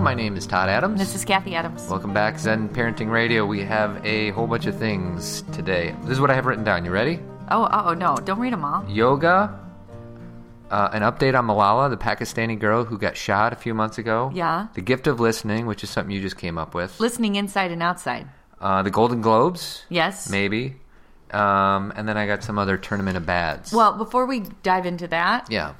My name is Todd Adams. This is Cathy Adams. Welcome back, Zen Parenting Radio. We have a whole bunch of things today. This is what I have written down. You ready? Oh, oh no! Don't read them all. Yoga, uh, an update on Malala, the Pakistani girl who got shot a few months ago. Yeah. The gift of listening, which is something you just came up with. Listening inside and outside. Uh, the Golden Globes. Yes. Maybe. Um, and then I got some other tournament of bads. Well, before we dive into that, yeah.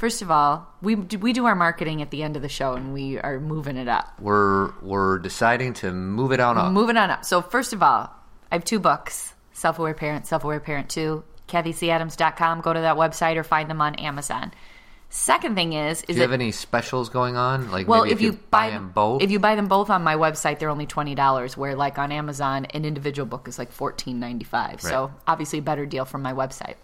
First of all, we we do our marketing at the end of the show, and we are moving it up. We're we're deciding to move it on up. Moving on up. So first of all, I have two books: Self Aware Parent, Self Aware Parent Two. CathyCAdams.com. Go to that website or find them on Amazon. Second thing is, is do you have any specials going on? Like, well, maybe if, you, buy, buy them both, if you buy them both on my website, they're only twenty dollars. Where like on Amazon, an individual book is like fourteen ninety five. Right. So obviously, a better deal from my website.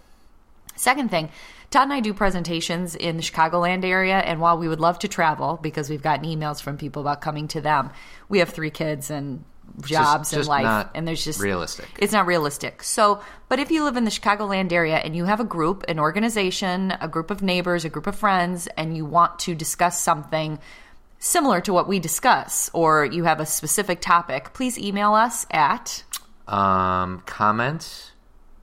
Second thing, Todd and I do presentations in the Chicagoland area, and while we would love to travel because we've gotten emails from people about coming to them, we have three kids and jobs just, and just life, and there's just realistic. It's not realistic. So, but if you live in the Chicagoland area and you have a group, an organization, a group of neighbors, a group of friends, and you want to discuss something similar to what we discuss, or you have a specific topic, please email us at um, comments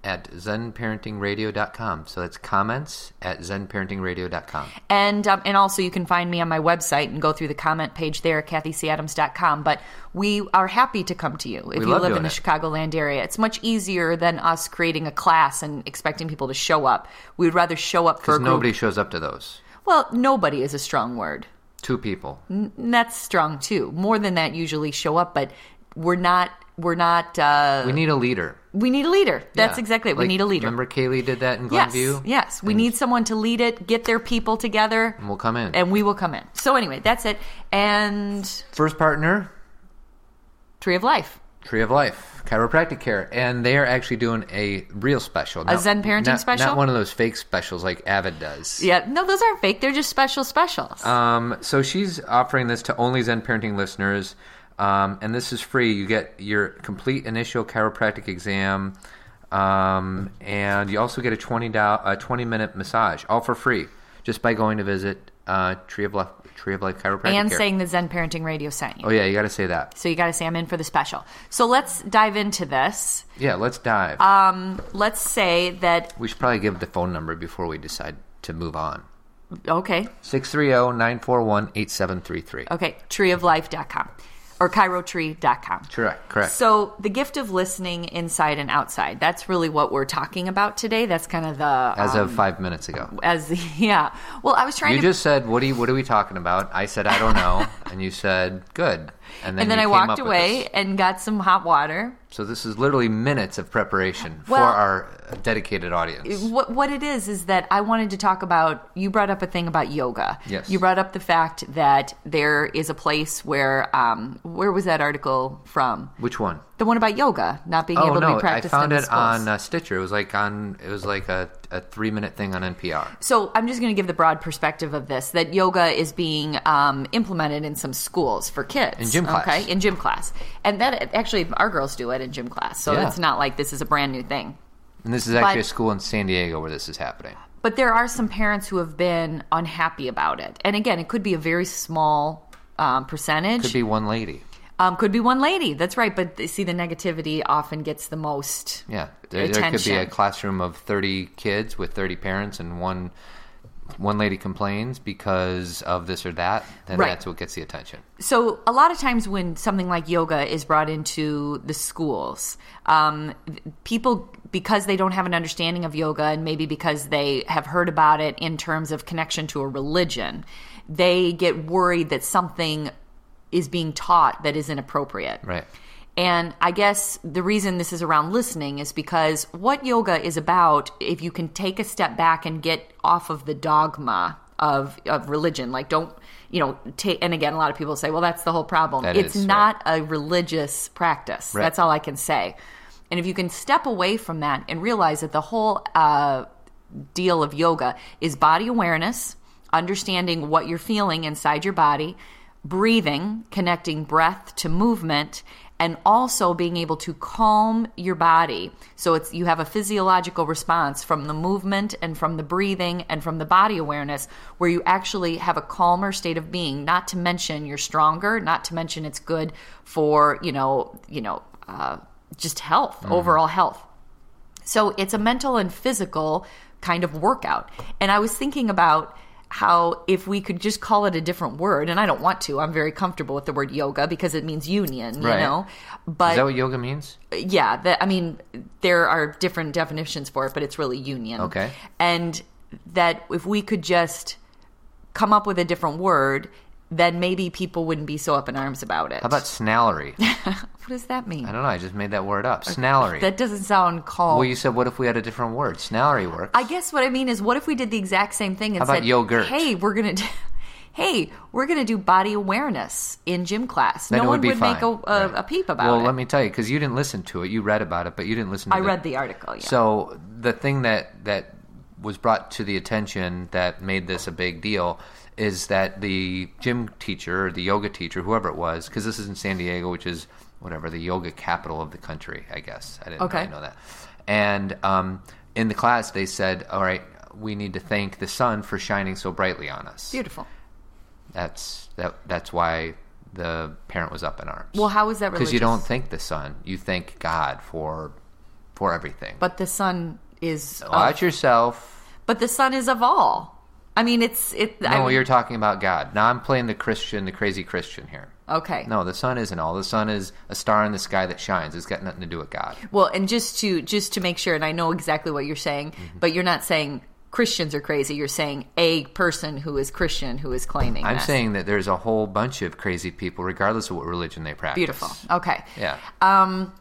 at zenparentingradio.com. So that's comments at zenparentingradio.com. And um, and also you can find me on my website and go through the comment page there at cathycadams.com. But we are happy to come to you if We you live in the it. Chicagoland area. It's much easier than us creating a class and expecting people to show up. We'd rather show up for a Because group. nobody shows up to those. Well, nobody is a strong word. Two people. And that's strong too. More than that usually show up, but we're not we're not uh We need a leader. we need a leader. That's Yeah. exactly it. we need a leader. Remember Kaylee did that in Yes, Glenview? yes. We need someone to lead it, get their people together, And we'll come in. and we will come in. So anyway, that's it. And First partner, Tree of Life. Tree of Life, chiropractic care. And they are actually doing a real special. A Zen parenting not- special? Not one of those fake specials like Avid does. Yeah, no, those aren't fake. They're just special specials. Um, so she's offering this to only Zen parenting listeners, um, and this is free. You get your complete initial chiropractic exam, um, and you also get a twenty dollars, a twenty minute massage, all for free, just by going to visit uh, Tree of Life, Tree of Life Chiropractic and Care. saying the Zen Parenting Radio sent you. oh yeah, you got to say that. So you got to say I'm in for the special. So let's dive into this. Yeah, let's dive. Um, let's say that we should probably give the phone number before we decide to move on. okay, 630-941-8733. okay, treeoflife.com or chirotree.com. Correct, correct. So the gift of listening inside and outside. That's really what we're talking about today. That's kind of the As um, of five minutes ago. as yeah. Well, I was trying You to just said, "What are you? What are we talking about?" I said, "I don't know," and you said, "Good." And then, and then I walked away and got some hot water. So this is literally minutes of preparation for our dedicated audience. What what it is is that I wanted to talk about. You brought up a thing about yoga. Yes. You brought up the fact that there is a place where um where was that article from? Which one? The one about yoga not being Oh able to no, be I practiced found in it schools. on uh, Stitcher. It was like on. It was like a, a three minute thing on NPR. So I'm just going to give the broad perspective of this: that yoga is being um, implemented in some schools for kids In gym class. Okay, in gym class, and that actually our girls do it in gym class. So Yeah. it's not like this is a brand new thing. And this is actually But- a school in San Diego where this is happening. But there are some parents who have been unhappy about it, and again, it could be a very small um, percentage. Could be one lady. Um, could be one lady. That's right. But they- see, the negativity often gets the most. Yeah, there, there could be a classroom of thirty kids with thirty parents, and one one lady complains because of this or that. Then Right. that's what gets the attention. So a lot of times when something like yoga is brought into the schools, um, people because they don't have an understanding of yoga and maybe because they have heard about it in terms of connection to a religion, they get worried that something is being taught that is inappropriate. Right. And I guess the reason this is around listening is because what yoga is about, if you can take a step back and get off of the dogma of of religion, like don't you know, take, and again, a lot of people say, well, that's the whole problem. That it's is, right. not a religious practice. Right. That's all I can say. And if you can step away from that and realize that the whole uh, deal of yoga is body awareness, understanding what you're feeling inside your body, breathing, connecting breath to movement, and also being able to calm your body. So it's you have a physiological response from the movement and from the breathing and from the body awareness where you actually have a calmer state of being, not to mention you're stronger, not to mention it's good for, you know, you know, uh, just health, overall health. So it's a mental and physical kind of workout. And I was thinking about how if we could just call it a different word, and I don't want to, I'm very comfortable with the word yoga because it means union, you Right. know. Is But that what yoga means? yeah, that I mean, there are different definitions for it, but it's really union. Okay. And that if we could just come up with a different word, then maybe people wouldn't be so up in arms about it. How about snallery? what does that mean? I don't know. I just made that word up. Snallery. That doesn't sound calm. well, you said, what if we had a different word? Snallery works. I guess what I mean is, what if we did the exact same thing and How about said, yogurt? "Hey, we're gonna." Do- Hey, we're going to do body awareness in gym class. Then no it one would would fine. make a, a, Right. a peep about well, it. Well, let me tell you, because you didn't listen to it. You read about it, but you didn't listen to it. I the read the article. Yeah. So the thing that that was brought to the attention that made this a big deal is that the gym teacher or the yoga teacher, whoever it was, because this is in San Diego, which is whatever the yoga capital of the country, I guess. I didn't Okay. really know that. And um, in the class, they said, "All right, we need to thank the sun for shining so brightly on us." Beautiful. That's that. That's why the parent was up in arms. Well, how is that because you don't thank the sun, you thank God for for everything. But the sun is. of- Watch yourself. but the sun is of all. I mean, it's it. No, I mean, you're talking about God. Now I'm playing the Christian, the crazy Christian here. okay. No, the sun isn't all. The sun is a star in the sky that shines. It's got nothing to do with God. Well, and just to just to make sure, and I know exactly what you're saying, Mm-hmm. but you're not saying Christians are crazy. You're saying a person who is Christian who is claiming. I'm this. saying that there's a whole bunch of crazy people, regardless of what religion they practice. beautiful. Okay. Yeah, Um.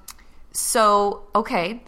So okay.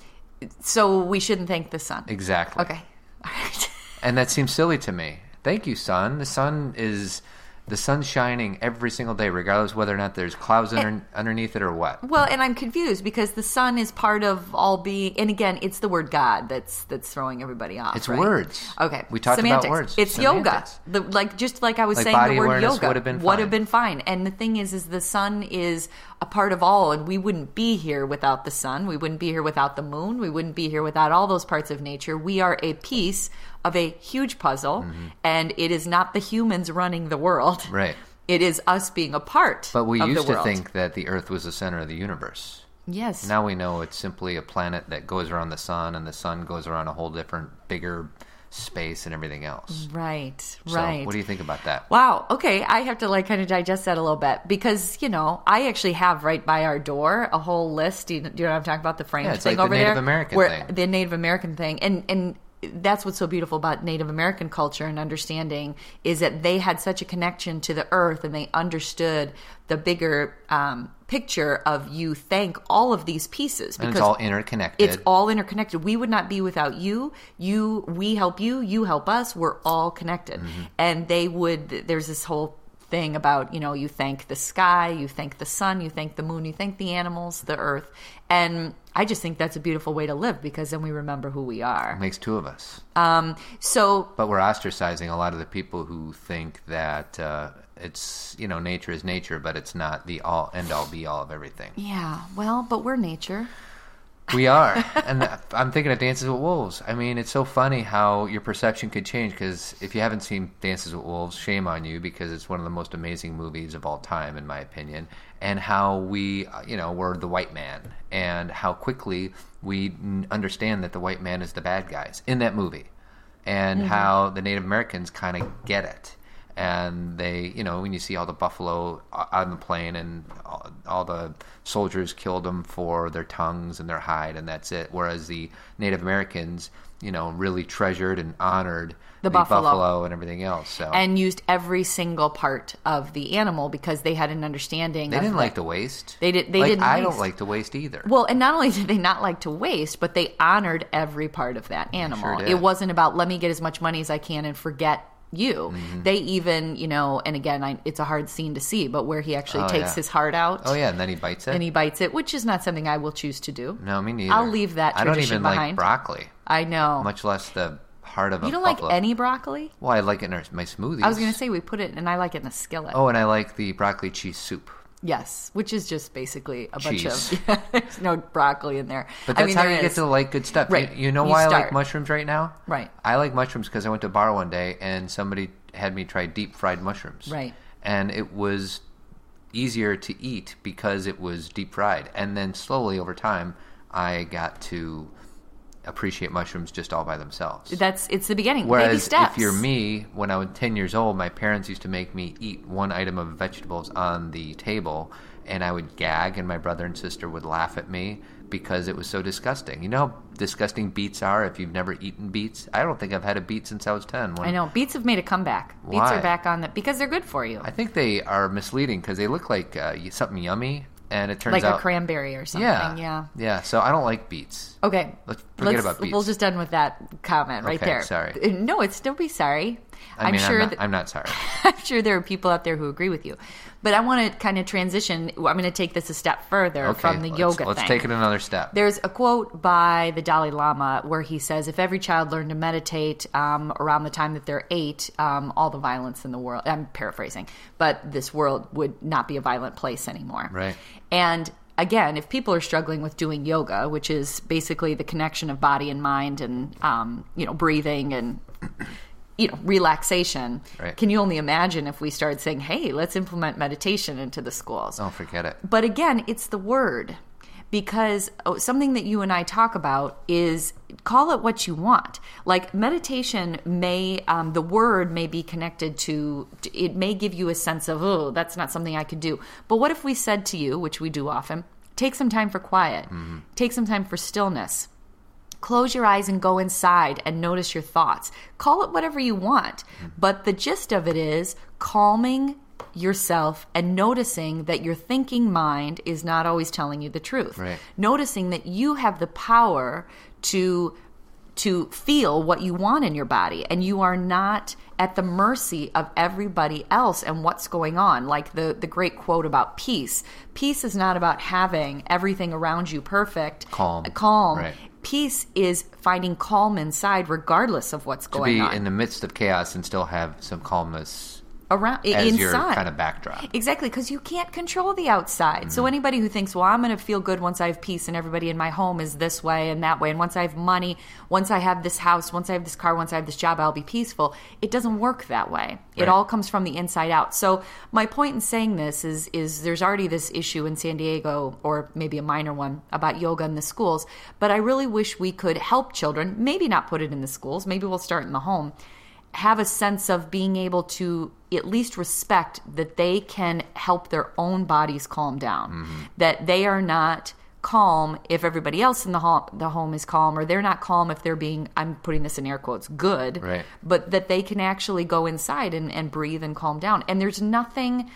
So we shouldn't thank the sun. exactly. Okay. All right. And that seems silly to me. Thank you, sun. The sun is the sun's shining every single day, regardless whether or not there's clouds eh. under, underneath it or what. Well, and I'm confused because the sun is part of all being, and again, it's the word God that's that's throwing everybody off. It's right? words. Okay, We talked Semantics. about words. It's Semantics. yoga. The, like just like I was Like saying, body the word yoga would have been would have been fine. And the thing is, is the sun is a part of all, and we wouldn't be here without the sun. We wouldn't be here without the moon. We wouldn't be here without all those parts of nature. We are a piece of a huge puzzle, Mm-hmm. and it is not the humans running the world. Right. It is us being a part. But we used the to think that the Earth was the center of the universe. yes. Now we know it's simply a planet that goes around the sun, and the sun goes around a whole different, bigger space and everything else. Right, So, right. what do you think about that? Wow. Okay, I have to like kind of digest that a little bit because you know I actually have right by our door a whole list. Do you, do you know what I'm talking about? The French Yeah, thing like the over Native there, American where thing. the Native American thing, and and that's what's so beautiful about Native American culture and understanding is that they had such a connection to the earth and they understood the bigger um, picture of you thank all of these pieces And it's all interconnected. it's all interconnected. We would not be without you. You, we help you. You help us. We're all connected. Mm-hmm. And they would. There's this whole thing about you know you thank the sky, you thank the sun, you thank the moon, you thank the animals, the earth, and I just think that's a beautiful way to live because then we remember who we are. makes two of us. Um, so But we're ostracizing a lot of the people who think that uh, it's you know nature is nature, but it's not the all end all be all of everything. yeah, well, but we're nature. We are, and I'm thinking of Dances with Wolves. I mean, it's so funny how your perception could change. Because if you haven't seen Dances with Wolves, shame on you, because it's one of the most amazing movies of all time, in my opinion. And how we, you know, were the white man, and how quickly we understand that the white man is the bad guys in that movie, and mm-hmm. how the Native Americans kind of get it and they you know when you see all the buffalo on the plane and all, all the soldiers killed them for their tongues and their hide and that's it whereas the native americans you know really treasured and honored The buffalo. and everything else so And used every single part of the animal because they had an understanding. they didn't the- like to waste They did- they like, didn't i don't like to waste either Well, and not only did they not like to waste, but they honored every part of that animal. did. it wasn't about let me get as much money as I can and forget you. Mm-hmm. They even, you know, and again, I, it's a hard scene to see, but where he actually Oh, takes yeah. his heart out oh yeah and then he bites it and he bites it, which is not something I will choose to do. no me neither I'll leave that i don't even like broccoli I know. much less the heart of a you don't buffalo. like any broccoli? well i like it in our- my smoothies I was going to say we put it, and I like it in a skillet. oh and i like the broccoli cheese soup Yes, which is just basically a bunch Cheese. of yeah, there's no broccoli in there. But I that's mean, how you get is. to like good stuff. Right. You, you know You why I like mushrooms right now? Right. I like mushrooms because I went to a bar one day and somebody had me try deep fried mushrooms. Right. And it was easier to eat because it was deep fried. And then slowly over time, I got to appreciate mushrooms just all by themselves. That's it's the beginning. Baby Whereas steps. if you're me, when I was 10 years old, my parents used to make me eat one item of vegetables on the table, and I would gag, and my brother and sister would laugh at me because it was so disgusting. You know how disgusting beets are if you've never eaten beets? I don't think I've had a beet since I was 10. When I know beets have made a comeback. Beets are back on the because they're good for you, I think they are misleading because they look like uh, something yummy, and it turns out. like out. a cranberry or something. yeah. yeah. Yeah, so I don't like beets. Okay. Let's forget Let's- about beets. We're just done with that comment right Okay, there. sorry. Uh, No, it's don't be sorry. I am mean, sure I'm, not, that I'm not sorry. I'm sure there are people out there who agree with you. But I want to kind of transition. I'm going to take this a step further Okay, from the let's, yoga let's thing. take it another step. There's a quote by the Dalai Lama where he says, "If every child learned to meditate um, around the time that they're eight, um, all the violence in the world." I'm paraphrasing, but this world would not be a violent place anymore. Right. And again, if people are struggling with doing yoga, which is basically the connection of body and mind, and um, you know, breathing and you know, relaxation. Right. Can you only imagine if we started saying, "Hey, let's implement meditation into the schools"? Oh, forget it. But again, it's the word. Because oh, something that you and I talk about is call it what you want. Like meditation may, um, the word may be connected to, it may give you a sense of, oh, that's not something I could do. But what if we said to you, which we do often, take some time for quiet, take some time for stillness, close your eyes and go inside and notice your thoughts. Call it whatever you want. But the gist of it is calming yourself and noticing that your thinking mind is not always telling you the truth. Right. Noticing that you have the power to to feel what you want in your body and you are not at the mercy of everybody else and what's going on like the the great quote about peace peace is not about having everything around you perfect Calm. calm Right. Peace is finding calm inside regardless of what's To going be on. in the midst of chaos and still have some calmness around as inside kind of backdrop. Exactly, because you can't control the outside. Mm-hmm. So anybody who thinks, well, I'm going to feel good once I have peace and everybody in my home is this way and that way, and once I have money, once I have this house, once I have this car, once I have this job, I'll be peaceful. It doesn't work that way. It all comes from the inside out. So my point in saying this is, is there's already this issue in San Diego, or maybe a minor one, about yoga in the schools. But I really wish we could help children. Maybe not put it in the schools. Maybe we'll start in the home have a sense of being able to at least respect that they can help their own bodies calm down. Mm-hmm. That they are not calm if everybody else in the home, the home is calm, or they're not calm if they're being, I'm putting this in air quotes, good. Right. But that they can actually go inside and, and breathe and calm down. And there's nothing.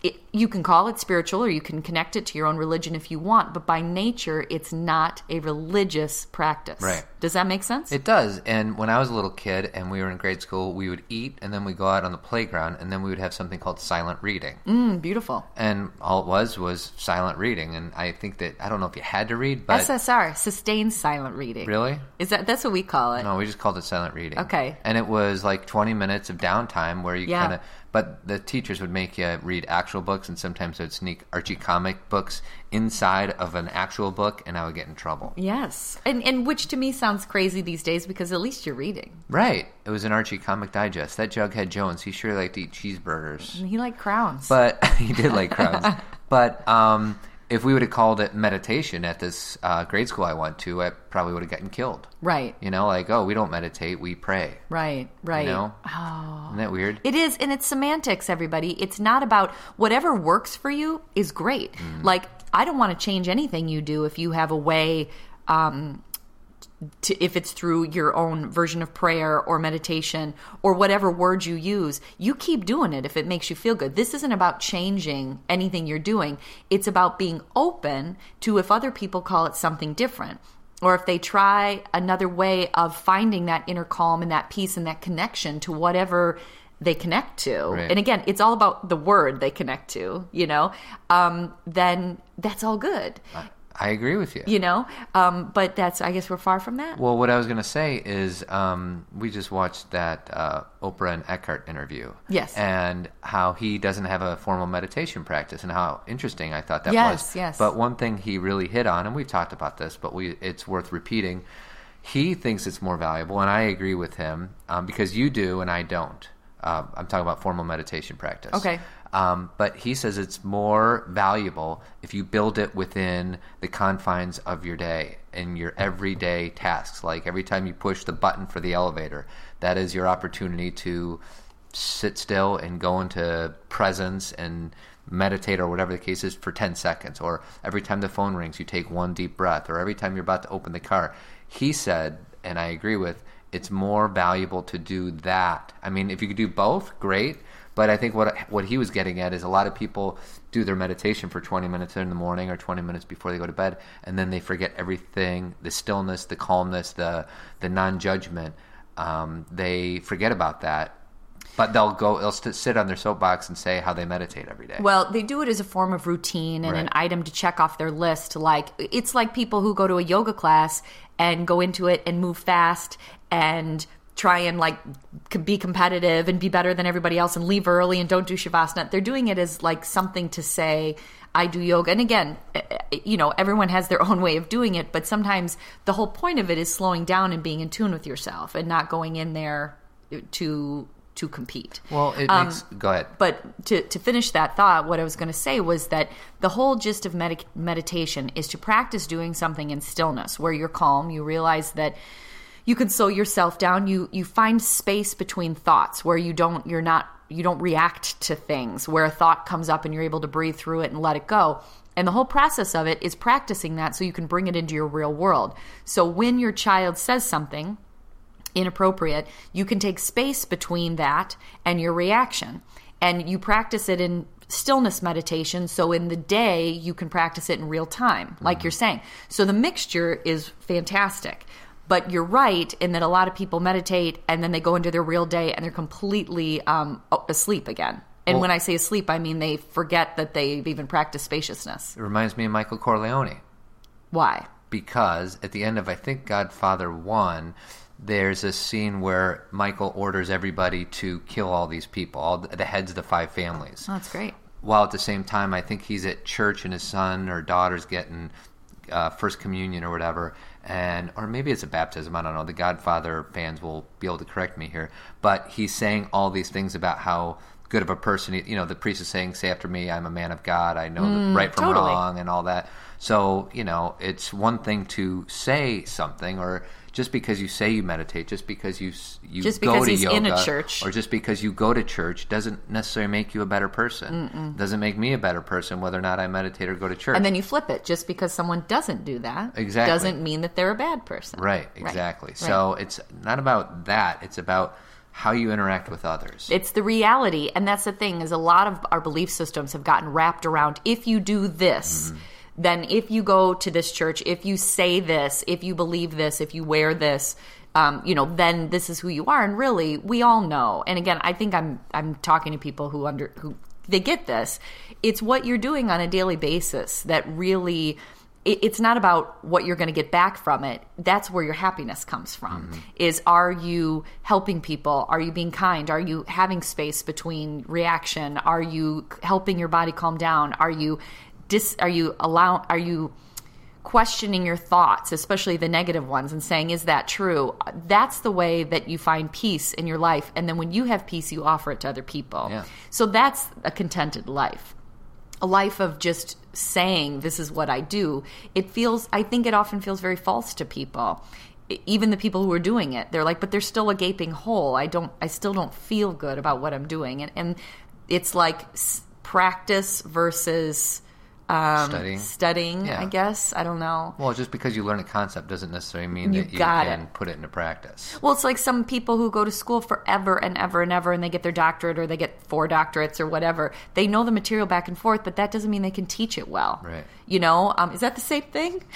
It, you can call it spiritual or you can connect it to your own religion if you want, but by nature, it's not a religious practice. Right. Does that make sense? It does. And when I was a little kid and we were in grade school, we would eat and then we'd go out on the playground and then we would have something called silent reading. Mm, beautiful. And all it was was silent reading. And I think that, I don't know if you had to read, but. SSR, sustained silent reading. Really? Is that that's what we call it? No, we just called it silent reading. Okay. And it was like 20 minutes of downtime where you Yeah. kind of, but the teachers would make you read actual books and sometimes they'd sneak Archie comic books inside of an actual book and I would get in trouble. Yes, and and which to me sounds crazy these days because at least you're reading. Right. It was an Archie comic digest. That Jughead Jones, he sure liked to eat cheeseburgers. He liked crowns. But he did like crowns. but um, if we would have called it meditation at this uh, grade school I went to, I probably would have gotten killed. right, You know, like, oh, we don't meditate, we pray. right, right. You know? Oh. Isn't that weird? It is, and it's semantics, everybody. It's not about whatever works for you is great. Mm. Like, I don't want to change anything you do if you have a way, um, to, if it's through your own version of prayer or meditation or whatever words you use, you keep doing it if it makes you feel good. This isn't about changing anything you're doing. It's about being open to if other people call it something different or if they try another way of finding that inner calm and that peace and that connection to whatever they connect to Right. and again it's all about the word they connect to you know um, then that's all good I agree with you. You know, um, but that's I guess we're far from that. Well, what I was going to say is um, we just watched that uh, Oprah and Eckhart interview. Yes. And how he doesn't have a formal meditation practice and how interesting I thought that Yes, was. yes. But one thing he really hit on, and we've talked about this, but we it's worth repeating. He thinks it's more valuable, and I agree with him um, because you do and I don't. Uh, I'm talking about formal meditation practice. Okay. Um, but he says it's more valuable if you build it within the confines of your day and your everyday tasks. Like every time you push the button for the elevator, that is your opportunity to sit still and go into presence and meditate or whatever the case is for 10 seconds. Or every time the phone rings, you take one deep breath. Or every time you're about to open the car. He said, and I agree with, it's more valuable to do that. I mean, if you could do both, great. But I think what what he was getting at is a lot of people do their meditation for 20 minutes in the morning or 20 minutes before they go to bed, and then they forget everything: the stillness, the calmness, the the non-judgment. Um, they forget about that, but they'll go, they'll sit on their soapbox and say how they meditate every day. Well, they do it as a form of routine and an item to check off their list. Like it's like people who go to a yoga class and go into it and move fast and try and like be competitive and be better than everybody else and leave early and don't do shavasana. They're doing it as like something to say I do yoga. And again, you know, everyone has their own way of doing it, but sometimes the whole point of it is slowing down and being in tune with yourself and not going in there to to compete. well, it Um, makes. Go ahead. But to, to finish that thought, what I was going to say was that the whole gist of med- meditation is to practice doing something in stillness where you're calm. You realize that you can slow yourself down. You you find space between thoughts where you don't you're not you don't react to things. Where a thought comes up and you're able to breathe through it and let it go. And the whole process of it is practicing that so you can bring it into your real world. So when your child says something, inappropriate, you can take space between that and your reaction. And you practice it in stillness meditation. So in the day, you can practice it in real time, like mm-hmm. you're saying. So the mixture is fantastic. But you're right in that a lot of people meditate and then they go into their real day and they're completely um, asleep again. And Well- when I say asleep, I mean they forget that they've even practiced spaciousness. It reminds me of Michael Corleone. Why? because at the end of I think Godfather One, there's a scene where Michael orders everybody to kill all these people, all the the heads of the five families. Oh, that's great. While at the same time, I think he's at church and his son or daughter's getting uh, first communion or whatever, and or maybe it's a baptism. I don't know. The Godfather fans will be able to correct me here, but he's saying all these things about how good of a person. He, you know, the priest is saying, "Say after me, I'm a man of God. I know the right from totally. wrong," and all that. So you know, it's one thing to say something or. Just because you say you meditate, just because you you Just go because to yoga, in a church. or just because you go to church doesn't necessarily make you a better person. Doesn't make me a better person whether or not I meditate or go to church. And then you flip it. Just because someone doesn't do that Exactly. doesn't mean that they're a bad person. right, exactly. So it's not about that. It's about how you interact with others. It's the reality. And that's the thing is a lot of our belief systems have gotten wrapped around if you do this, Mm-hmm. Then if you go to this church, if you say this, if you believe this, if you wear this, um, you know, then this is who you are. And really, we all know. And again, I think I'm I'm talking to people who under who they get this. It's what you're doing on a daily basis that really it's not about what you're going to get back from it that's where your happiness comes from is are you helping people are you being kind are you having space between reaction are you helping your body calm down are you dis are you allow are you questioning your thoughts especially the negative ones and saying is that true that's the way that you find peace in your life and then when you have peace you offer it to other people Yeah. so that's a contented life a life of just saying this is what I do, it feels I think it often feels very false to people. Even the people who are doing it, they're like, but there's still a gaping hole. I don't I still don't feel good about what I'm doing. And and it's like s- practice versus um, Studying. studying, Yeah. I guess. I don't know. well, just because you learn a concept doesn't necessarily mean You that you can it. put it into practice. Well, it's like some people who go to school forever and ever and ever and they get their doctorate or they get four doctorates or whatever. They know the material back and forth, but that doesn't mean they can teach it well. Right. You know, um, is that the same thing?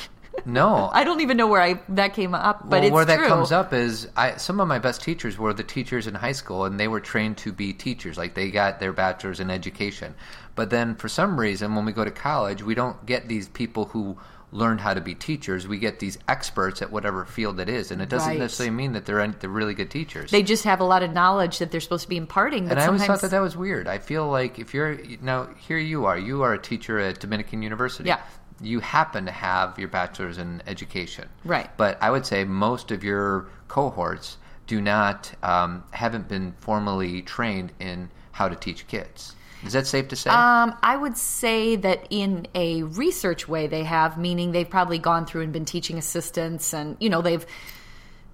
No, I don't even know where I that came up, but well, where that true. comes up is I, some of my best teachers were the teachers in high school, and they were trained to be teachers. Like they got their bachelor's in education. But then, for some reason, when we go to college, we don't get these people who learn how to be teachers. We get these experts at whatever field it is, and it doesn't Right. necessarily mean that they're they're really good teachers. They just have a lot of knowledge that they're supposed to be imparting. But and I always thought that that was weird. I feel like if you're now here, you are you are a teacher at Dominican University. Yeah. You happen to have your bachelor's in education. Right. But I would say most of your cohorts do not um, haven't been formally trained in how to teach kids. Is that safe to say? Um, I would say that in a research way, they have, meaning they've probably gone through and been teaching assistants, and you know they've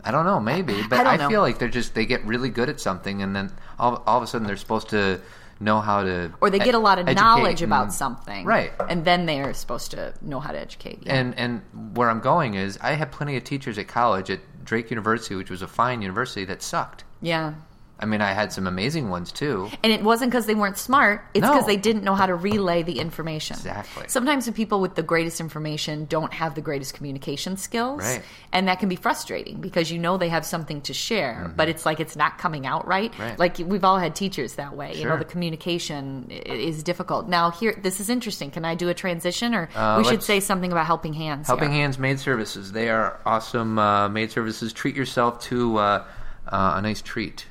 I don't know, maybe, but I, know. feel like they're just they get really good at something, and then all, all of a sudden they're supposed to know how to, or they get a lot of knowledge and- about something, right? And then they are supposed to know how to educate. Yeah. And and where I'm going is I had plenty of teachers at college at Drake University, which was a fine university, that sucked. yeah. I mean, I had some amazing ones too. And it wasn't because they weren't smart. It's No. because they didn't know how to relay the information. Exactly. Sometimes the people with the greatest information don't have the greatest communication skills. Right. And that can be frustrating because you know they have something to share, but it's like it's not coming out right. Mm-hmm. Right. Like we've all had teachers that way. Sure. You know, the communication is difficult. Now, here, this is interesting. Can I do a transition or Uh, we should say something about helping hands? Helping here? Hands Maid Services. They are awesome uh, maid services. Treat yourself to uh, uh, a nice treat.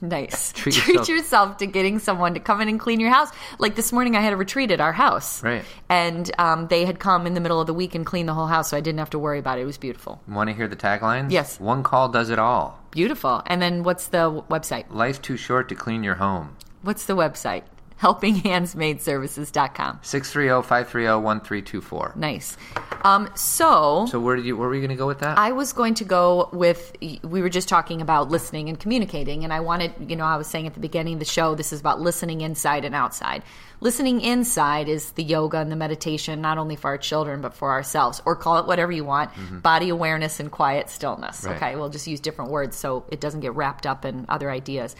Nice. Treat Treat, yourself. yourself. to getting someone to come in and clean your house. Like this morning, I had a retreat at our house. Right. And um, they had come in the middle of the week and cleaned the whole house, so I didn't have to worry about it. It was beautiful. Want to hear the taglines? Yes. One call does it all. Beautiful. And then what's the w- website? Life's too short to clean your home. What's the website? helpinghandsmaidservices.com. 630-530-1324. Nice. Um, so, So where did you where were you going to go with that? I was going to go with, we were just talking about listening and communicating, and I wanted, you know, I was saying at the beginning of the show, this is about listening inside and outside. Listening inside is the yoga and the meditation, not only for our children, but for ourselves, or call it whatever you want body awareness and quiet stillness. Right. Okay, we'll just use different words so it doesn't get wrapped up in other ideas.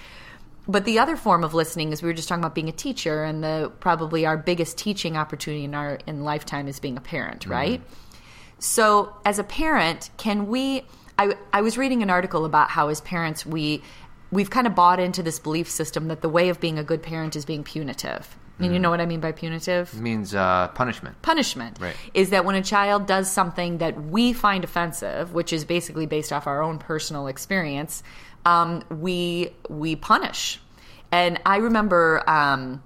But the other form of listening is we were just talking about being a teacher, and the probably our biggest teaching opportunity in our in lifetime is being a parent, right? So, as a parent, can we? I, I was reading an article about how, as parents, we we've kind of bought into this belief system that the way of being a good parent is being punitive. And you know what I mean by punitive? It means uh, punishment. punishment Right. is that when a child does something that we find offensive, which is basically based off our own personal experience, um, we we punish. And I remember, um,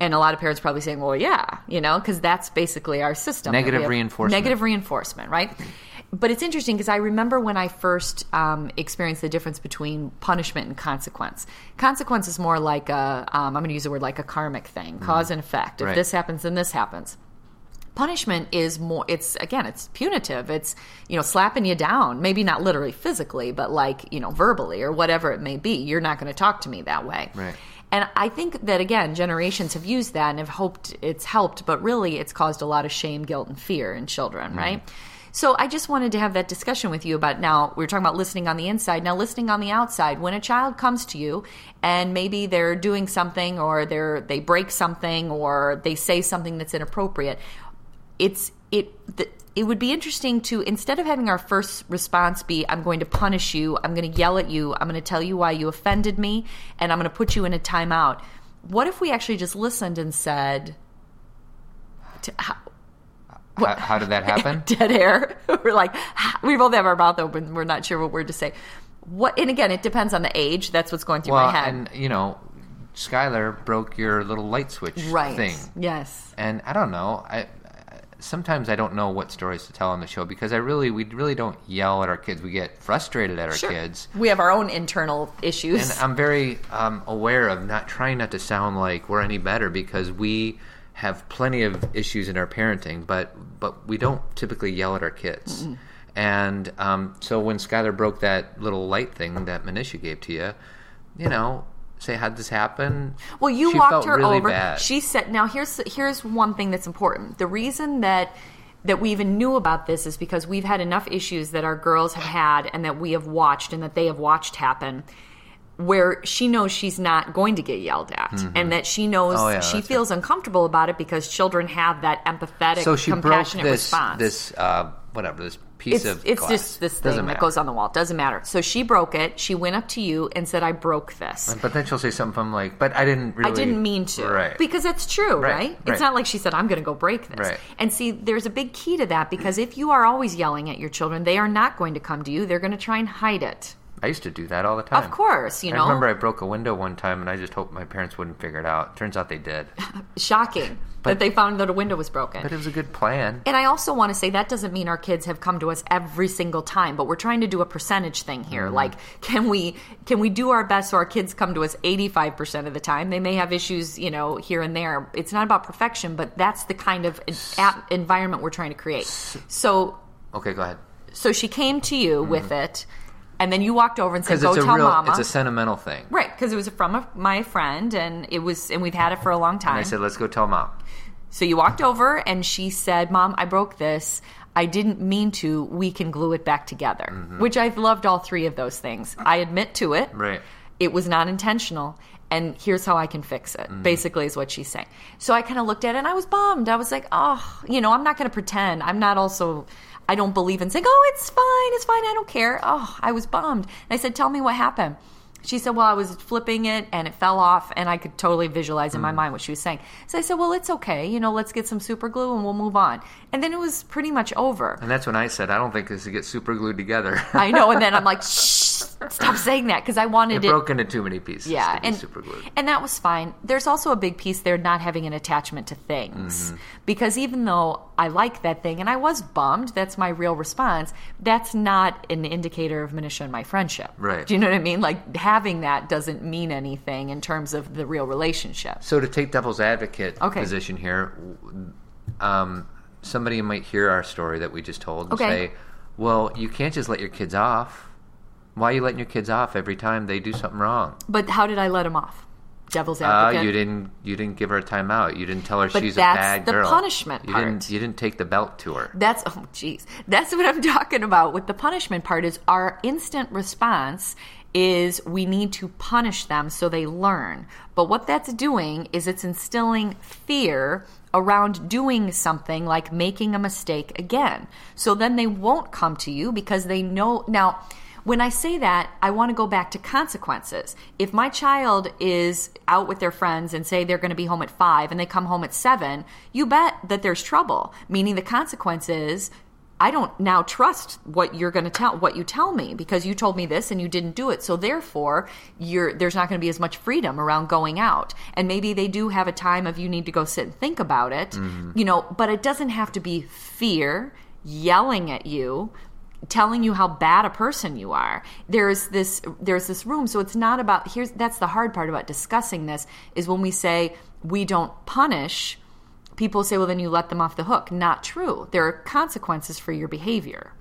and a lot of parents probably saying, "Well, yeah, you know," because that's basically our system. Negative reinforcement. Negative reinforcement, right? But it's interesting because I remember when I first um, experienced the difference between punishment and consequence. Consequence is more like a, um, I'm going to use the word like a karmic thing, cause and effect. If Right. this happens, then this happens punishment is more it's again it's punitive. It's you know slapping you down. Maybe not literally physically but like you know verbally or whatever it may be. You're not going to talk to me that way. Right. and i think that again generations have used that and have hoped it's helped but really it's caused a lot of shame guilt and fear in children mm-hmm. right? So i just wanted to have that discussion with you about now we are talking about listening on the inside. Now listening on the outside when a child comes to you and maybe they're doing something or they're they break something or they say something that's inappropriate it's it the, it would be interesting to instead of having our first response be i'm going to punish you i'm going to yell at you i'm going to tell you why you offended me and i'm going to put you in a timeout what if we actually just listened and said to, how, How, how did that happen? dead air. We're like we both have our mouth open. We're not sure what word to say. What and again it depends on the age. That's what's going through well, my head. and you know, Skylar broke your little light switch right. thing. yes. And I don't know. I- sometimes I don't know what stories to tell on the show because I really we really don't yell at our kids. We get frustrated at our sure kids, we have our own internal issues and I'm very um, aware of not trying not to sound like we're any better because we have plenty of issues in our parenting, but but we don't typically yell at our kids. And um, so when Skylar broke that little light thing that Manisha gave to you, you know, say how'd this happen? Well, you She walked her really over. Bad. She said, "Now here's here's one thing that's important. The reason that that we even knew about this is because we've had enough issues that our girls have had and that we have watched and that they have watched happen." Where she knows she's not going to get yelled at, and that she knows Oh, yeah, she feels uncomfortable about it because children have that empathetic, so she broke compassionate this response. this uh, whatever this piece it's, of it's glass. just this thing that goes on the wall. Doesn't matter. So she broke it. She went up to you and said, "I broke this." But then she'll say something from like, "But I didn't really." I didn't mean to. Right. Because it's true, right? Right, It's right. not like she said, I'm going to go break this. Right. And see, there's a big key to that because if you are always yelling at your children, they are not going to come to you. They're going to try and hide it. I used to do that all the time. Of course, you I know. I remember I broke a window one time, and I just hoped my parents wouldn't figure it out. Turns out they did, Shocking But- that they found that a window was broken. but it was a good plan. And I also want to say that doesn't mean our kids have come to us every single time, but we're trying to do a percentage thing here. Mm-hmm. Like, can we can we do our best so our kids come to us 85% of the time? They may have issues, you know, here and there. It's not about perfection, but that's the kind of environment we're trying to create. So Okay, go ahead. so she came to you with it and then you walked over and said go it's a tell real, mama. it's a sentimental thing. right, because it was from a, my friend and it was and we've had it for a long time. And I said, "Let's go tell mom." So you walked over and she said, Mom, I broke this. I didn't mean to. We can glue it back together. Mm-hmm. Which I've loved all three of those things. I admit to it. Right. It was not intentional. And here's how I can fix it, Mm-hmm. basically, is what she's saying. So I kind of looked at it and I was bummed. I was like, oh, you know, I'm not going to pretend. I'm not also, I don't believe in saying, oh, it's fine, it's fine, I don't care. Oh, I was bummed. And I said, tell me what happened. She said, Well, I was flipping it and it fell off, and I could totally visualize in my mind what she was saying. So I said, Well, it's okay. You know, let's get some super glue and we'll move on. And then it was pretty much over. And that's when I said, "I don't think this will get super glued together." I know. And then I'm like, Shh, stop saying that because I wanted it it. broke into too many pieces. Yeah, and super glued. and that was fine. There's also a big piece there not having an attachment to things, Mm-hmm. because even though I like that thing and I was bummed, that's my real response. That's not an indicator of Manisha and my friendship. Right. Do you know what I mean? Like having that doesn't mean anything in terms of the real relationship. So to take devil's advocate Okay. position here, um, somebody might hear our story that we just told and Okay. say, "Well, you can't just let your kids off. Why are you letting your kids off every time they do something wrong? But how did I let him off? Devil's Uh, advocate. you didn't. You didn't give her a timeout. You didn't tell her But she's a bad girl. the girl. punishment you part. didn't. You didn't take the belt to her. That's oh jeez. That's what I'm talking about with the punishment part is our instant response is we need to punish them so they learn. But what that's doing is it's instilling fear around doing something like making a mistake again. So then they won't come to you because they know now when I say that, I want to go back to consequences. If my child is out with their friends and say they're going to be home at five and they come home at seven, you bet that there's trouble. Meaning the consequence is I don't now trust what you're going to tell what you tell me because you told me this and you didn't do it. So therefore, you're there's not going to be as much freedom around going out. And maybe they do have a time of you need to go sit and think about it. Mm-hmm. You know, but it doesn't have to be fear yelling at you telling you how bad a person you are there's this there's this room so it's not about here's that's the hard part about discussing this is when we say we don't punish people say well then you let them off the hook not true there are consequences for your behavior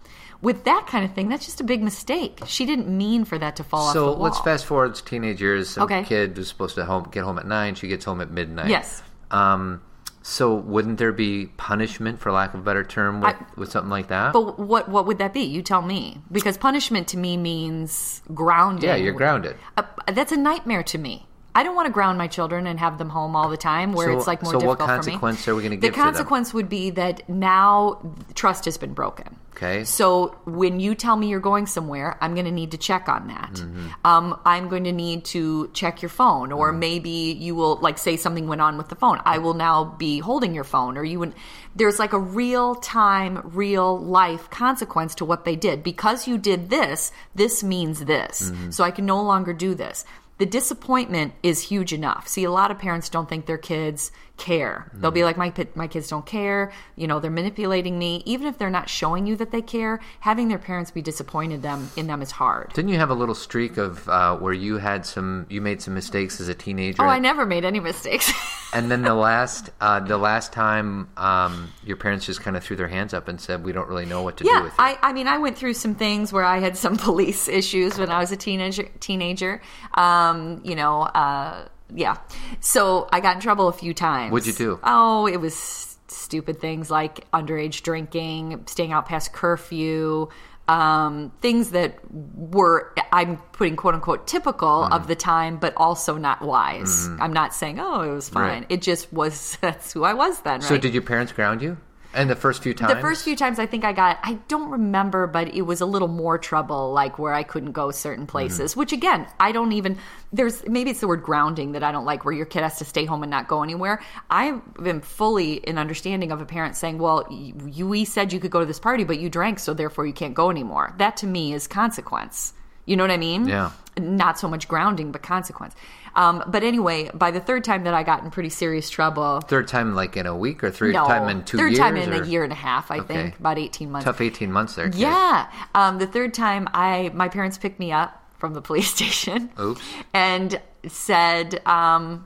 with that kind of thing that's just a big mistake she didn't mean for that to fall off the So let's fast forward to teenage years. Some Okay. kid was supposed to home, get home at nine. She gets home at midnight. Yes. Um, so wouldn't there be punishment, for lack of a better term, with, I- with something like that? but what what would that be you tell me because punishment to me means grounding yeah, you're grounded. Uh, that's a nightmare to me. I don't want to ground my children and have them home all the time where So- it's like more so what difficult consequence for me. are we gonna the give to them? consequence would be that now trust has been broken. Okay. So when you tell me you're going somewhere, I'm going to need to check on that. Mm-hmm. Um, I'm going to need to check your phone, or maybe you will like say something went on with the phone. I will now be holding your phone, or you would. There's like a real time, real life consequence to what they did because you did this. This means this, Mm-hmm. so I can no longer do this. The disappointment is huge enough. See, a lot of parents don't think their kids care. They'll Mm. be like, my my kids don't care. You know, they're manipulating me. Even if they're not showing you that they care, having their parents be disappointed them in them is hard. Didn't you have a little streak of uh, where you had some, you made some mistakes as a teenager? Oh, I never made any mistakes. And then the last, uh, the last time, um, your parents just kind of threw their hands up and said, "We don't really know what to do yeah, with you." I, I mean, I went through some things where I had some police issues when I was a teenager. Teenager, um, you know, uh, yeah. So I got in trouble a few times. What'd you do? Oh, it was stupid things like underage drinking, staying out past curfew. Um, things that were I'm putting quote unquote typical Mm-hmm. of the time, but also not wise. I'm not saying oh it was fine. Right. It just was that's who I was then. Right? so did your parents ground you? And the first few times? The first few times I think I got, I don't remember, but it was a little more trouble, like where I couldn't go certain mm-hmm. places, which again, I don't even, there's, maybe it's the word grounding that I don't like, where your kid has to stay home and not go anywhere. I am fully in understanding of a parent saying, well, you, we said you could go to this party, but you drank, so therefore you can't go anymore. That to me is consequence. You know what I mean? Yeah. Not so much grounding, but consequence. Um, but anyway, by the third time that I got in pretty serious trouble, Third time, like in a week, or third no, time in two third years? time in or- a year and a half, I Okay. think, about eighteen months. Tough 18 months there. kid. Yeah. Um, the third time, I my parents picked me up from the police station. Oops. And said, um,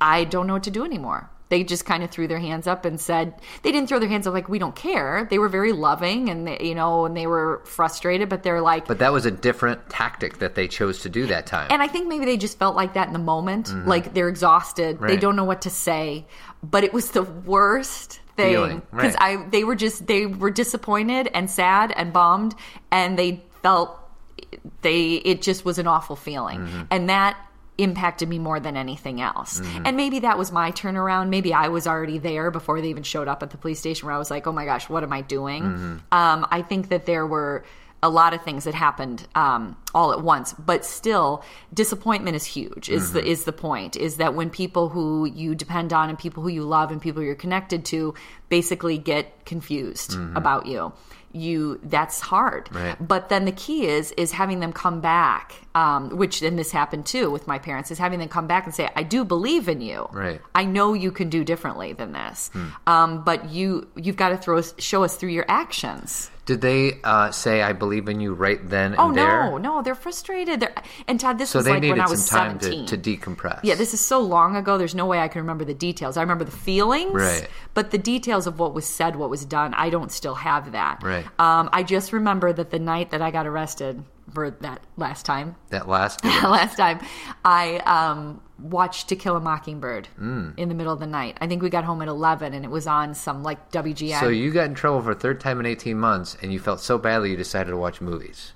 "I don't know what to do anymore." They just kind of threw their hands up and said they didn't throw their hands up like we don't care. They were very loving and they, you know, and they were frustrated, but they're like, But that was a different tactic that they chose to do that time. and I think maybe they just felt like that in the moment. Like they're exhausted. They Mm-hmm. Don't know what to say. But it was the worst thing because right. I they were just they were disappointed and sad and bummed and they felt they it just was an awful feeling. Mm-hmm. And that impacted me more than anything else. Mm-hmm. And maybe that was my turnaround. Maybe I was already there before they even showed up at the police station where I was like, "Oh my gosh, what am I doing?" Mm-hmm. Um, I think that there were a lot of things that happened um, all at once, but still, disappointment is huge. Is the is the point? Is that when people who you depend on and people who you love and people you're connected to basically get confused about you, you that's hard. Right. But then the key is is having them come back, um, which and this happened too with my parents, is having them come back and say, "I do believe in you. Right. I know you can do differently than this, um, but you you've got to throw us, show us through your actions." Did they uh, say, I believe in you right then and Oh there? no, no, they're frustrated. They're, and Todd, this So was they like needed when I some was time to, seventeen. to decompress. Yeah, this is so long ago. There's no way I can remember the details. I remember the feelings, Right. But the details of what was said, what was done, I don't still have that. Right. Um, I just remember that the night that I got arrested for that last time, That last last time, I um, watched To Kill a Mockingbird Mm. in the middle of the night. I think we got home at eleven, and it was on some like WGN. So you got in trouble for a third time in 18 months, and you felt so badly you decided to watch movies.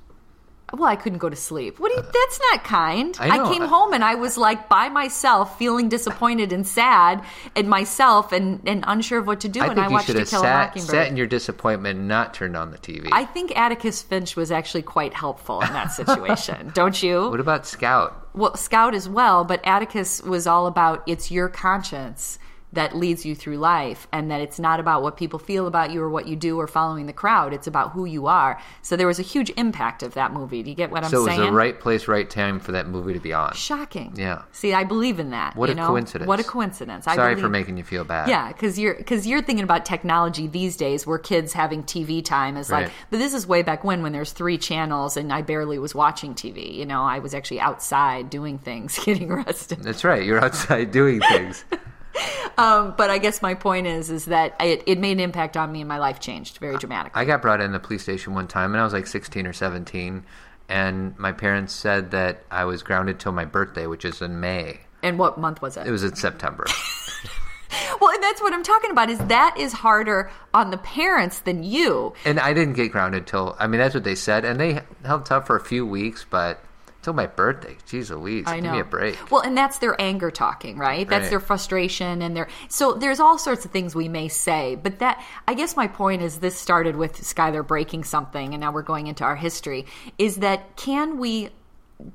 Well, I couldn't go to sleep. What do you? Uh, that's not kind. I know. came home and I was like by myself, feeling disappointed and sad and myself and, and unsure of what to do. I and think I you watched should To have Kill a sat, Mockingbird. sat in your disappointment and not turned on the TV. I think Atticus Finch was actually quite helpful in that situation. Don't you? what about Scout? well, Scout as well, but Atticus was all about it's your conscience that leads you through life and that it's not about what people feel about you or what you do or following the crowd. It's about who you are. So there was a huge impact of that movie. Do you get what I'm saying? So it was the right place, right time for that movie to be on. Shocking. Yeah. See, I believe in that. What you a know? coincidence. What a coincidence. Sorry believe- for making you feel bad. Yeah, because you're because you're thinking about technology these days, where kids having TV time is like. Right. But this is way back when, when there's three channels, and I barely was watching TV. You know, I was actually outside doing things, getting arrested. That's right. You're outside doing things. Um, but I guess my point is, is that it, it made an impact on me, and my life changed very dramatically. I got brought in the police station one time, and I was like 16 or 17, and my parents said that I was grounded till my birthday, which is in May. and what month was it? It was in September. well, and that's what I'm talking about. Is that is harder on the parents than you. and I didn't get grounded till, I mean, that's what they said, and they held tough for a few weeks, but till my birthday. Jeez Louise. I know. Give me a break. Well, and that's their anger talking, right? That's Right. their frustration and their so there's all sorts of things we may say, but that I guess my point is this started with Skylar breaking something and now we're going into our history is that can we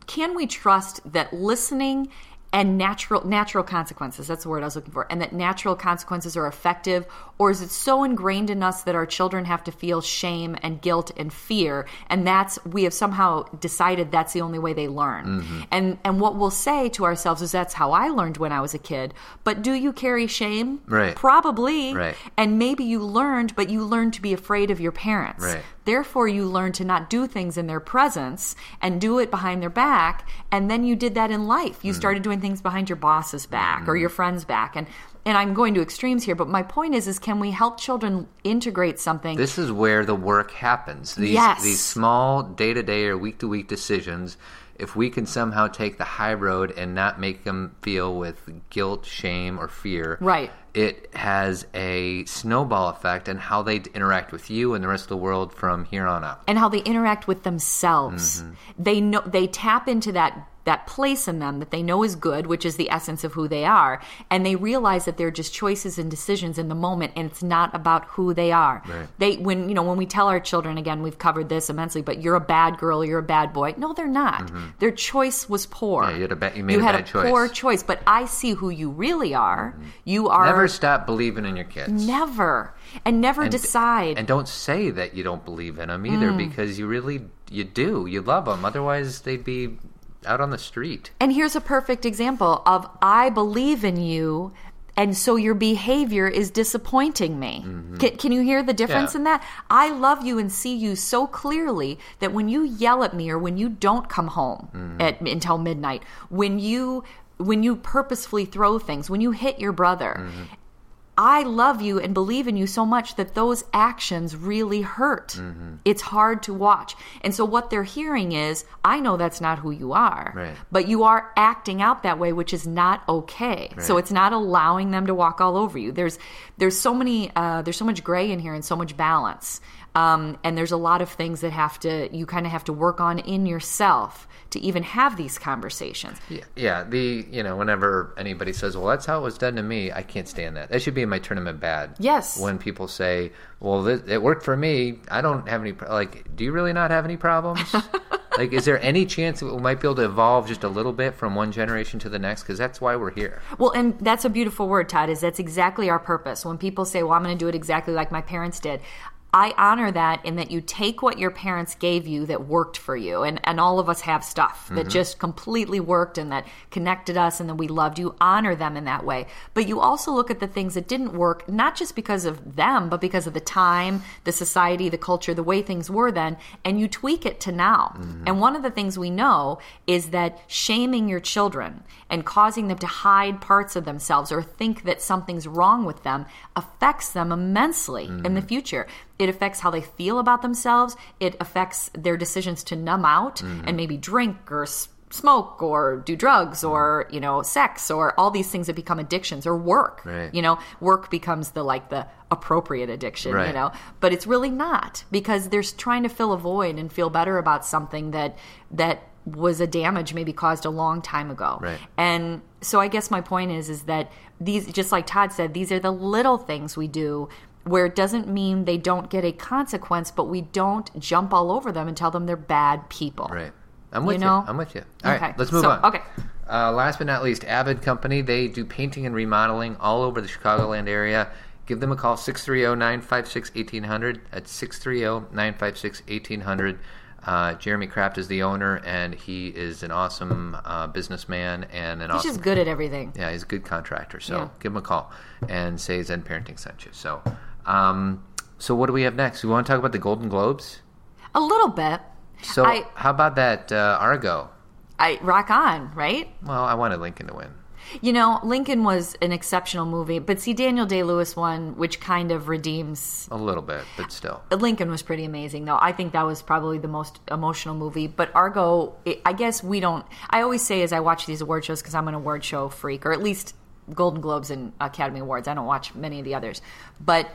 can we trust that listening and natural natural consequences that's the word i was looking for and that natural consequences are effective or is it so ingrained in us that our children have to feel shame and guilt and fear and that's we have somehow decided that's the only way they learn mm-hmm. and and what we'll say to ourselves is that's how i learned when i was a kid but do you carry shame Right. probably Right. and maybe you learned but you learned to be afraid of your parents Right. Therefore, you learn to not do things in their presence and do it behind their back. And then you did that in life. You mm-hmm. started doing things behind your boss's back or mm-hmm. your friend's back. And and I'm going to extremes here, but my point is, is can we help children integrate something? This is where the work happens. These Yes. these small day to day or week to week decisions. If we can somehow take the high road and not make them feel with guilt, shame, or fear, Right. it has a snowball effect and how they interact with you and the rest of the world from here on out. and how they interact with themselves. Mm-hmm. They know they tap into that that place in them that they know is good, which is the essence of who they are, and they realize that they're just choices and decisions in the moment, and it's not about who they are. Right. They when you know when we tell our children again, we've covered this immensely, but you're a bad girl, you're a bad boy. No, they're not. Their choice was poor. Mm-hmm. Yeah, you had a ba- you made You a had bad a choice. poor choice, but I see who you really are. You are Never stop believing in your kids. never and never And- decide. And don't say that you don't believe in them Mm. either because you really you do. You love them. Otherwise, they'd be out on the street. And here's a perfect example of I believe in you. And so your behavior is disappointing me. Mm-hmm. Can, can you hear the difference Yeah. in that? I love you and see you so clearly that when you yell at me or when you don't come home mm-hmm. at, until midnight, when you when you purposefully throw things, when you hit your brother, mm-hmm. I love you and believe in you so much that those actions really hurt. It's hard to watch. And so what they're hearing is, I know that's not who you are, Right. but you are acting out that way, which is not okay. So it's not allowing them to walk all over you. There's there's so many uh, there's so much gray in here and so much balance. Um, and there's a lot of things that have to you kind of have to work on in yourself to even have these conversations. Yeah, yeah. The you know whenever anybody says, "Well, that's how it was done to me," I can't stand that. That should be in my tournament bad. Yes. When people say, "Well, th- it worked for me," I don't have any. Like, do you really not have any problems? like, is there any chance that we might be able to evolve just a little bit from one generation to the next? Because that's why we're here. Well, and that's a beautiful word, Todd, is that's exactly our purpose. When people say, well, I'm going to do it exactly like my parents did, I honor that in that you take what your parents gave you that worked for you. And, and all of us have stuff that mm-hmm. just completely worked and that connected us and that we loved. You honor them in that way. But you also look at the things that didn't work, not just because of them, but because of the time, the society, the culture, the way things were then, and you tweak it to now. Mm-hmm. And one of the things we know is that shaming your children and causing them to hide parts of themselves or think that something's wrong with them affects them immensely in the mm-hmm. future. It affects how they feel about themselves. It affects their decisions to numb out mm-hmm. and maybe drink or smoke or do drugs or mm-hmm. you know sex or all these things that become addictions or work Right. you know work becomes the like the appropriate addiction you know but it's really not because they're trying to fill a void and feel better about something that that was a damage maybe caused a long time ago Right. and so i guess my point is is that these just like todd said these are the little things we do where it doesn't mean they don't get a consequence but we don't jump all over them and tell them they're bad people Right. I'm with you. know? I'm with you. All right, Okay, let's move so- on. okay. Uh, last but not least, Avid Company. They do painting and remodeling all over the Chicagoland area. Give them a call, 630-956-1800. That's 630-956-1800. Uh, Jeremy Kraft is the owner, and he is an awesome uh, businessman and an he's awesome just good at everything yeah, he's a good contractor. So Yeah. give him a call and say Zen Parenting sent you. So, um, so what do we have next? We want to talk about the Golden Globes. a little bit So I- how about that uh, Argo? i rock on right Well, I wanted Lincoln to win. You know, Lincoln was an exceptional movie, but see, Daniel Day Lewis won, which kind of redeems. A little bit, but still. Lincoln was pretty amazing, though. I think that was probably the most emotional movie. But Argo, it, I guess we don't. I always say as I watch these award shows, because I'm an award show freak, or at least Golden Globes and Academy Awards. I don't watch many of the others. But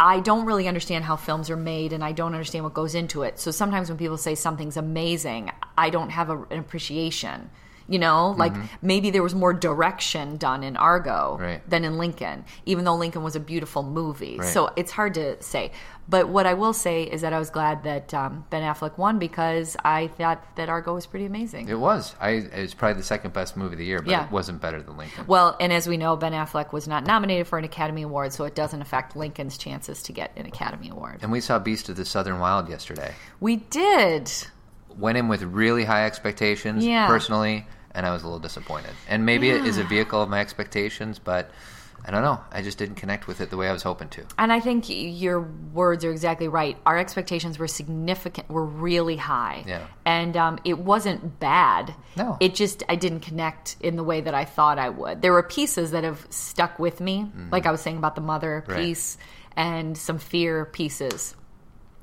I don't really understand how films are made and I don't understand what goes into it. So sometimes when people say something's amazing, I don't have a, an appreciation. You know, like maybe there was more direction done in Argo Right. than in Lincoln, even though Lincoln was a beautiful movie. Right. So it's hard to say. But what I will say is that I was glad that um, Ben Affleck won because I thought that Argo was pretty amazing. It was. I. It was probably the second best movie of the year, but Yeah. it wasn't better than Lincoln. Well, and as we know, Ben Affleck was not nominated for an Academy Award, so it doesn't affect Lincoln's chances to get an Academy Award. And we saw Beast of the Southern Wild yesterday. We did. Went in with really high expectations, Yeah. personally, and I was a little disappointed. And maybe it is a vehicle of my expectations, but I don't know. I just didn't connect with it the way I was hoping to. And I think your words are exactly right. Our expectations were significant, were really high. Yeah. And um, it wasn't bad. No. It just, I didn't connect in the way that I thought I would. There were pieces that have stuck with me, like I was saying about the mother Mm-hmm. Right. piece and some fear pieces.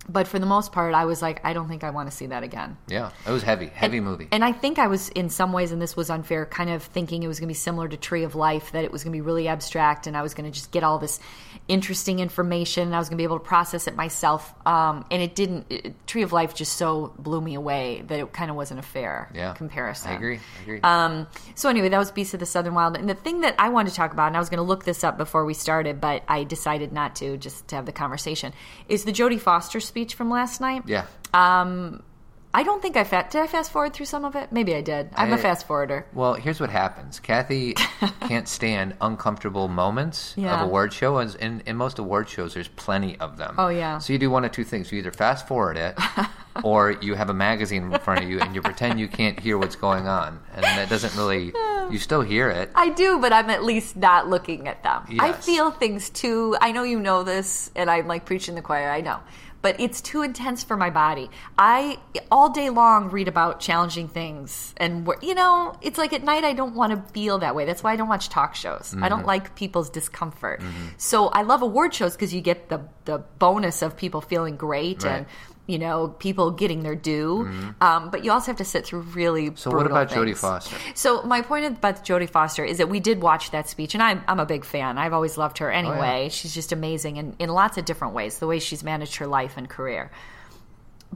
But for the most part, I was like, I don't think I want to see that again. Yeah, it was heavy, heavy movie. And I think I was, in some ways, and this was unfair, kind of thinking it was going to be similar to Tree of Life, that it was going to be really abstract and I was going to just get all this interesting information and I was going to be able to process it myself. Um, and it didn't, it, Tree of Life just so blew me away that it kind of wasn't a fair yeah, comparison. I agree. I agree. Um, so anyway, that was Beast of the Southern Wild. And the thing that I wanted to talk about, and I was going to look this up before we started, but I decided not to, just to have the conversation, is the Jodie Foster speech from last night. yeah. Um, I don't think I did. I fast forward through some of it. Maybe I did. I'm a fast forwarder. Well, here's what happens. Cathy can't stand uncomfortable moments Yeah. of award show, and in, in most award shows, there's plenty of them. Oh, yeah. So you do one of two things: you either fast forward it, or you have a magazine in front of you and you pretend you can't hear what's going on, and that doesn't really. You still hear it. I do, but I'm at least not looking at them. I feel things too. I know you know this, and I'm like preaching the choir. I know. But it's too intense for my body. I all day long read about challenging things, and you know, it's like at night I don't want to feel that way. That's why I don't watch talk shows. I don't mm-hmm. like people's discomfort. Mm-hmm. So I love award shows because you get the the bonus of people feeling great Right. and you know people getting their due. Um, but you also have to sit through really. So what about Jodie. Foster? So my point about Jodie Foster is that we did watch that speech, and I'm I'm a big fan. I've always loved her anyway. She's just amazing in, in lots of different ways. The way she's managed her life and career.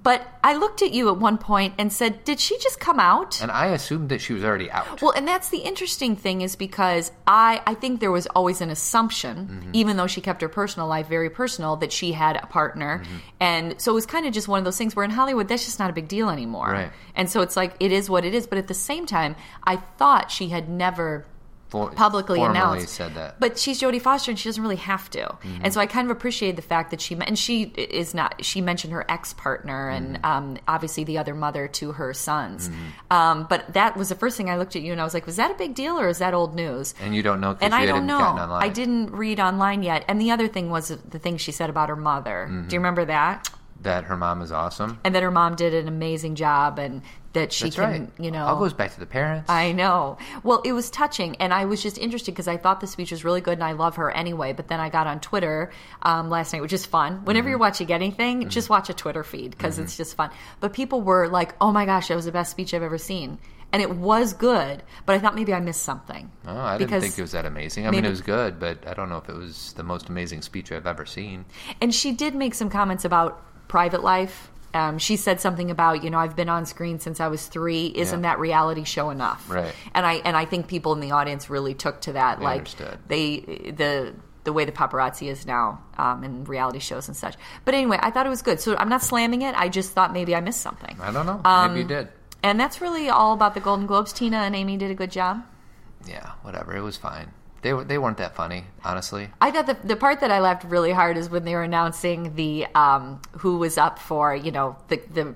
But I looked at you at one point and said, "Did she just come out?" And I assumed that she was already out. Well, and that's the interesting thing is because I I think there was always an assumption, Mm-hmm. even though she kept her personal life very personal, that she had a partner, Mm-hmm. and so it was kind of just one of those things where in Hollywood that's just not a big deal anymore. Right. And so it's like it is what it is. But at the same time, I thought she had never For- publicly announced said that. Mm-hmm. But she's Jodie Foster, and she doesn't really have to. And so I kind of appreciated the fact that she and she is not. She mentioned her ex partner and Mm-hmm. um, obviously the other mother to her sons. Um, but that was the first thing I looked at you and I was like, was that a big deal or is that old news? and you don't know And I don't know. I didn't read online yet. And the other thing was the thing she said about her mother. Mm-hmm. Do you remember that? That her mom is awesome. And that her mom did an amazing job and that she That's can, right. you know. all goes back to the parents. I know. Well, it was touching, and I was just interested because I thought the speech was really good, and I love her anyway. But then I got on Twitter um, last night, which is fun. Whenever mm-hmm. you're watching anything, mm-hmm. just watch a Twitter feed because mm-hmm. it's just fun. But people were like, "Oh my gosh, that was the best speech I've ever seen," and it was good. But I thought maybe I missed something. Oh, I didn't think it was that amazing. I mean, it was good, but I don't know if it was the most amazing speech I've ever seen. And she did make some comments about private life. Um, she said something about, you know, I've been on screen since I was three. Isn't Yeah. that reality show enough? Right. And I and I think people in the audience really took to that. They like understood. they the the way the paparazzi is now um, in reality shows and such. But anyway, I thought it was good. So I'm not slamming it. I just thought maybe I missed something. I don't know. Um, Maybe you did. And that's really all about the Golden Globes. Tina and Amy did a good job. Yeah, whatever. It was fine. They they weren't that funny, honestly. I thought the the part that I laughed really hard is when they were announcing the um, who was up for you know the the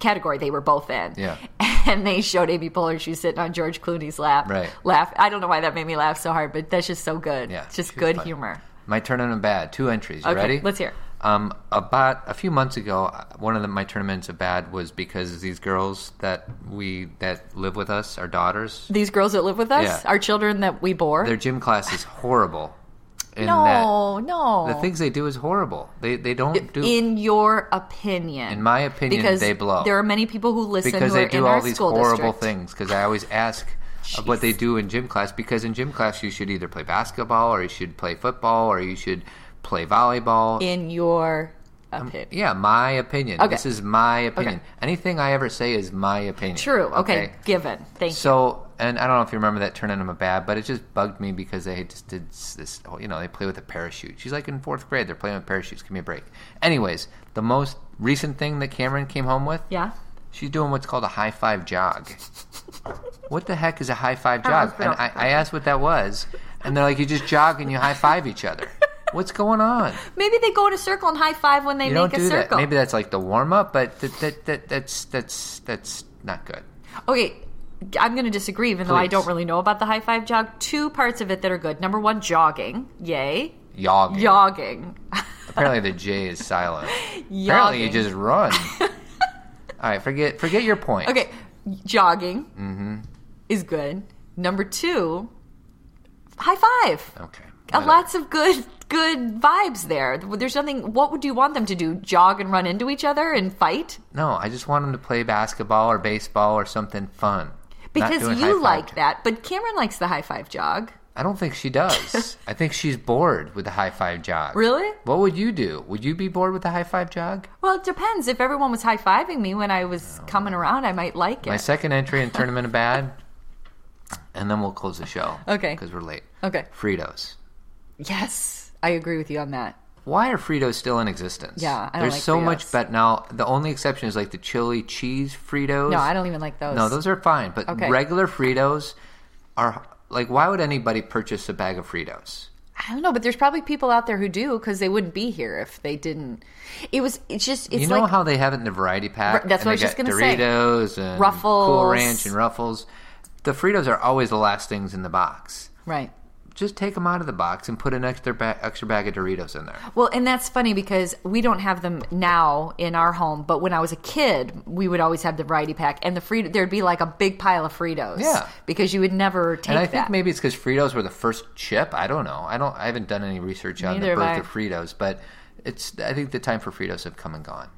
category they were both in. Yeah. And they showed Amy Poehler. She was sitting on George Clooney's lap. Right. Laugh. I don't know why that made me laugh so hard, but that's just so good. Yeah, It's just good funny. humor. My Tournament of Bad. Two entries. You Okay, ready? let's hear. Um, about a few months ago, one of the, my tournaments of bad was because these girls that we that live with us, our daughters, These girls that live with us, Yeah. our children that we bore. their gym class is horrible. No, no. the things they do is horrible. They they don't do in your opinion, In my opinion, because they blow. There are many people who listen because who they do in all these horrible district. things. Because I always ask of what they do in gym class. Because in gym class, you should either play basketball or you should play football or you should play volleyball. In your um, opinion, yeah, my opinion. Okay. This is my opinion. Anything I ever say is my opinion. true. Okay, given. Thank you. So, and I don't know if you remember that Tournament of Bad, but it just bugged me because they just did this. You know, they play with a parachute. She's like in fourth grade. They're playing with parachutes. Give me a break. Anyways, the most recent thing that Cameron came home with. Yeah. She's doing what's called a high five jog. what the heck is a high five jog? And I, I asked what that was, and they're like, you just jog and you high five each other. What's going on? Maybe they go in a circle and high five when they You make a do that. circle. Maybe that's like the warm up, but that, that, that, that's that's that's not good. Okay, I'm going to disagree, even though I don't really know about the high five jog. Two parts of it that are good. Number one, jogging. Yay. Yogging. Jogging. Apparently the J is silent. Apparently you just run. All right, forget forget your point. Okay, jogging Mm-hmm. is good. Number two, high five. Okay. Uh, lots of good good vibes there. There's nothing. What would you want them to do? Jog and run into each other and fight? No, I just want them to play basketball or baseball or something fun. Because you like jog. that, but Cameron likes the high five jog. I don't think she does. I think she's bored with the high five jog. Really? What would you do? Would you be bored with the high five jog? Well, it depends. If everyone was high fiving me when I was coming around, I might like it. My second entry in Tournament of Bad, and then we'll close the show. Okay. Because we're late. Okay. Fritos. Yes, I agree with you on that. Why are Fritos still in existence? Yeah, I don't There's like so Fritos. much bet now. The only exception is like the chili cheese Fritos. No, I don't even like those. No, those are fine, but Okay. regular Fritos are like. Why would anybody purchase a bag of Fritos? I don't know, but there's probably people out there who do because they wouldn't be here if they didn't. It was. It's just. It's you know like how they have it in the variety pack? Right, that's and what I was just got gonna say. Doritos and Ruffles. Cool Ranch and Ruffles. The Fritos are always the last things in the box. right. Just take them out of the box and put an extra ba- extra bag of Doritos in there. Well, and that's funny because we don't have them now in our home, but when I was a kid, we would always have the variety pack, and the Frito there'd be like a big pile of Fritos. Yeah. because you would never take and I that. think maybe it's because Fritos were the first chip. I don't know. I don't. I haven't done any research on Neither the birth of Fritos, but it's. I think the time for Fritos have come and gone.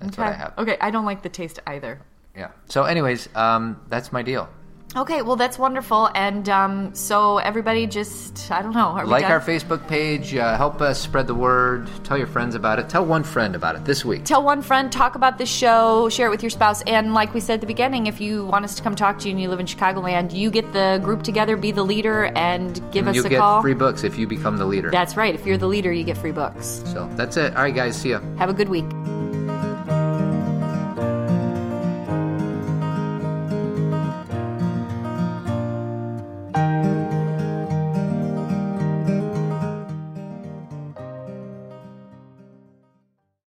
That's what I have. Okay, I don't like the taste either. Yeah. So, anyways, um, that's my deal. Okay, well that's wonderful, and um, so everybody just I don't know. Are Like done? our Facebook page. Uh, help us spread the word. Tell your friends about it. Tell one friend about it this week. Tell one friend, talk about the show, share it with your spouse, and like we said at the beginning, if you want us to come talk to you and you live in Chicagoland, you get the group together, be the leader, and give us You'll a get call. free books if you become the leader. That's right. If you're the leader, you get free books. so that's it. All right, guys. See ya. Have a good week.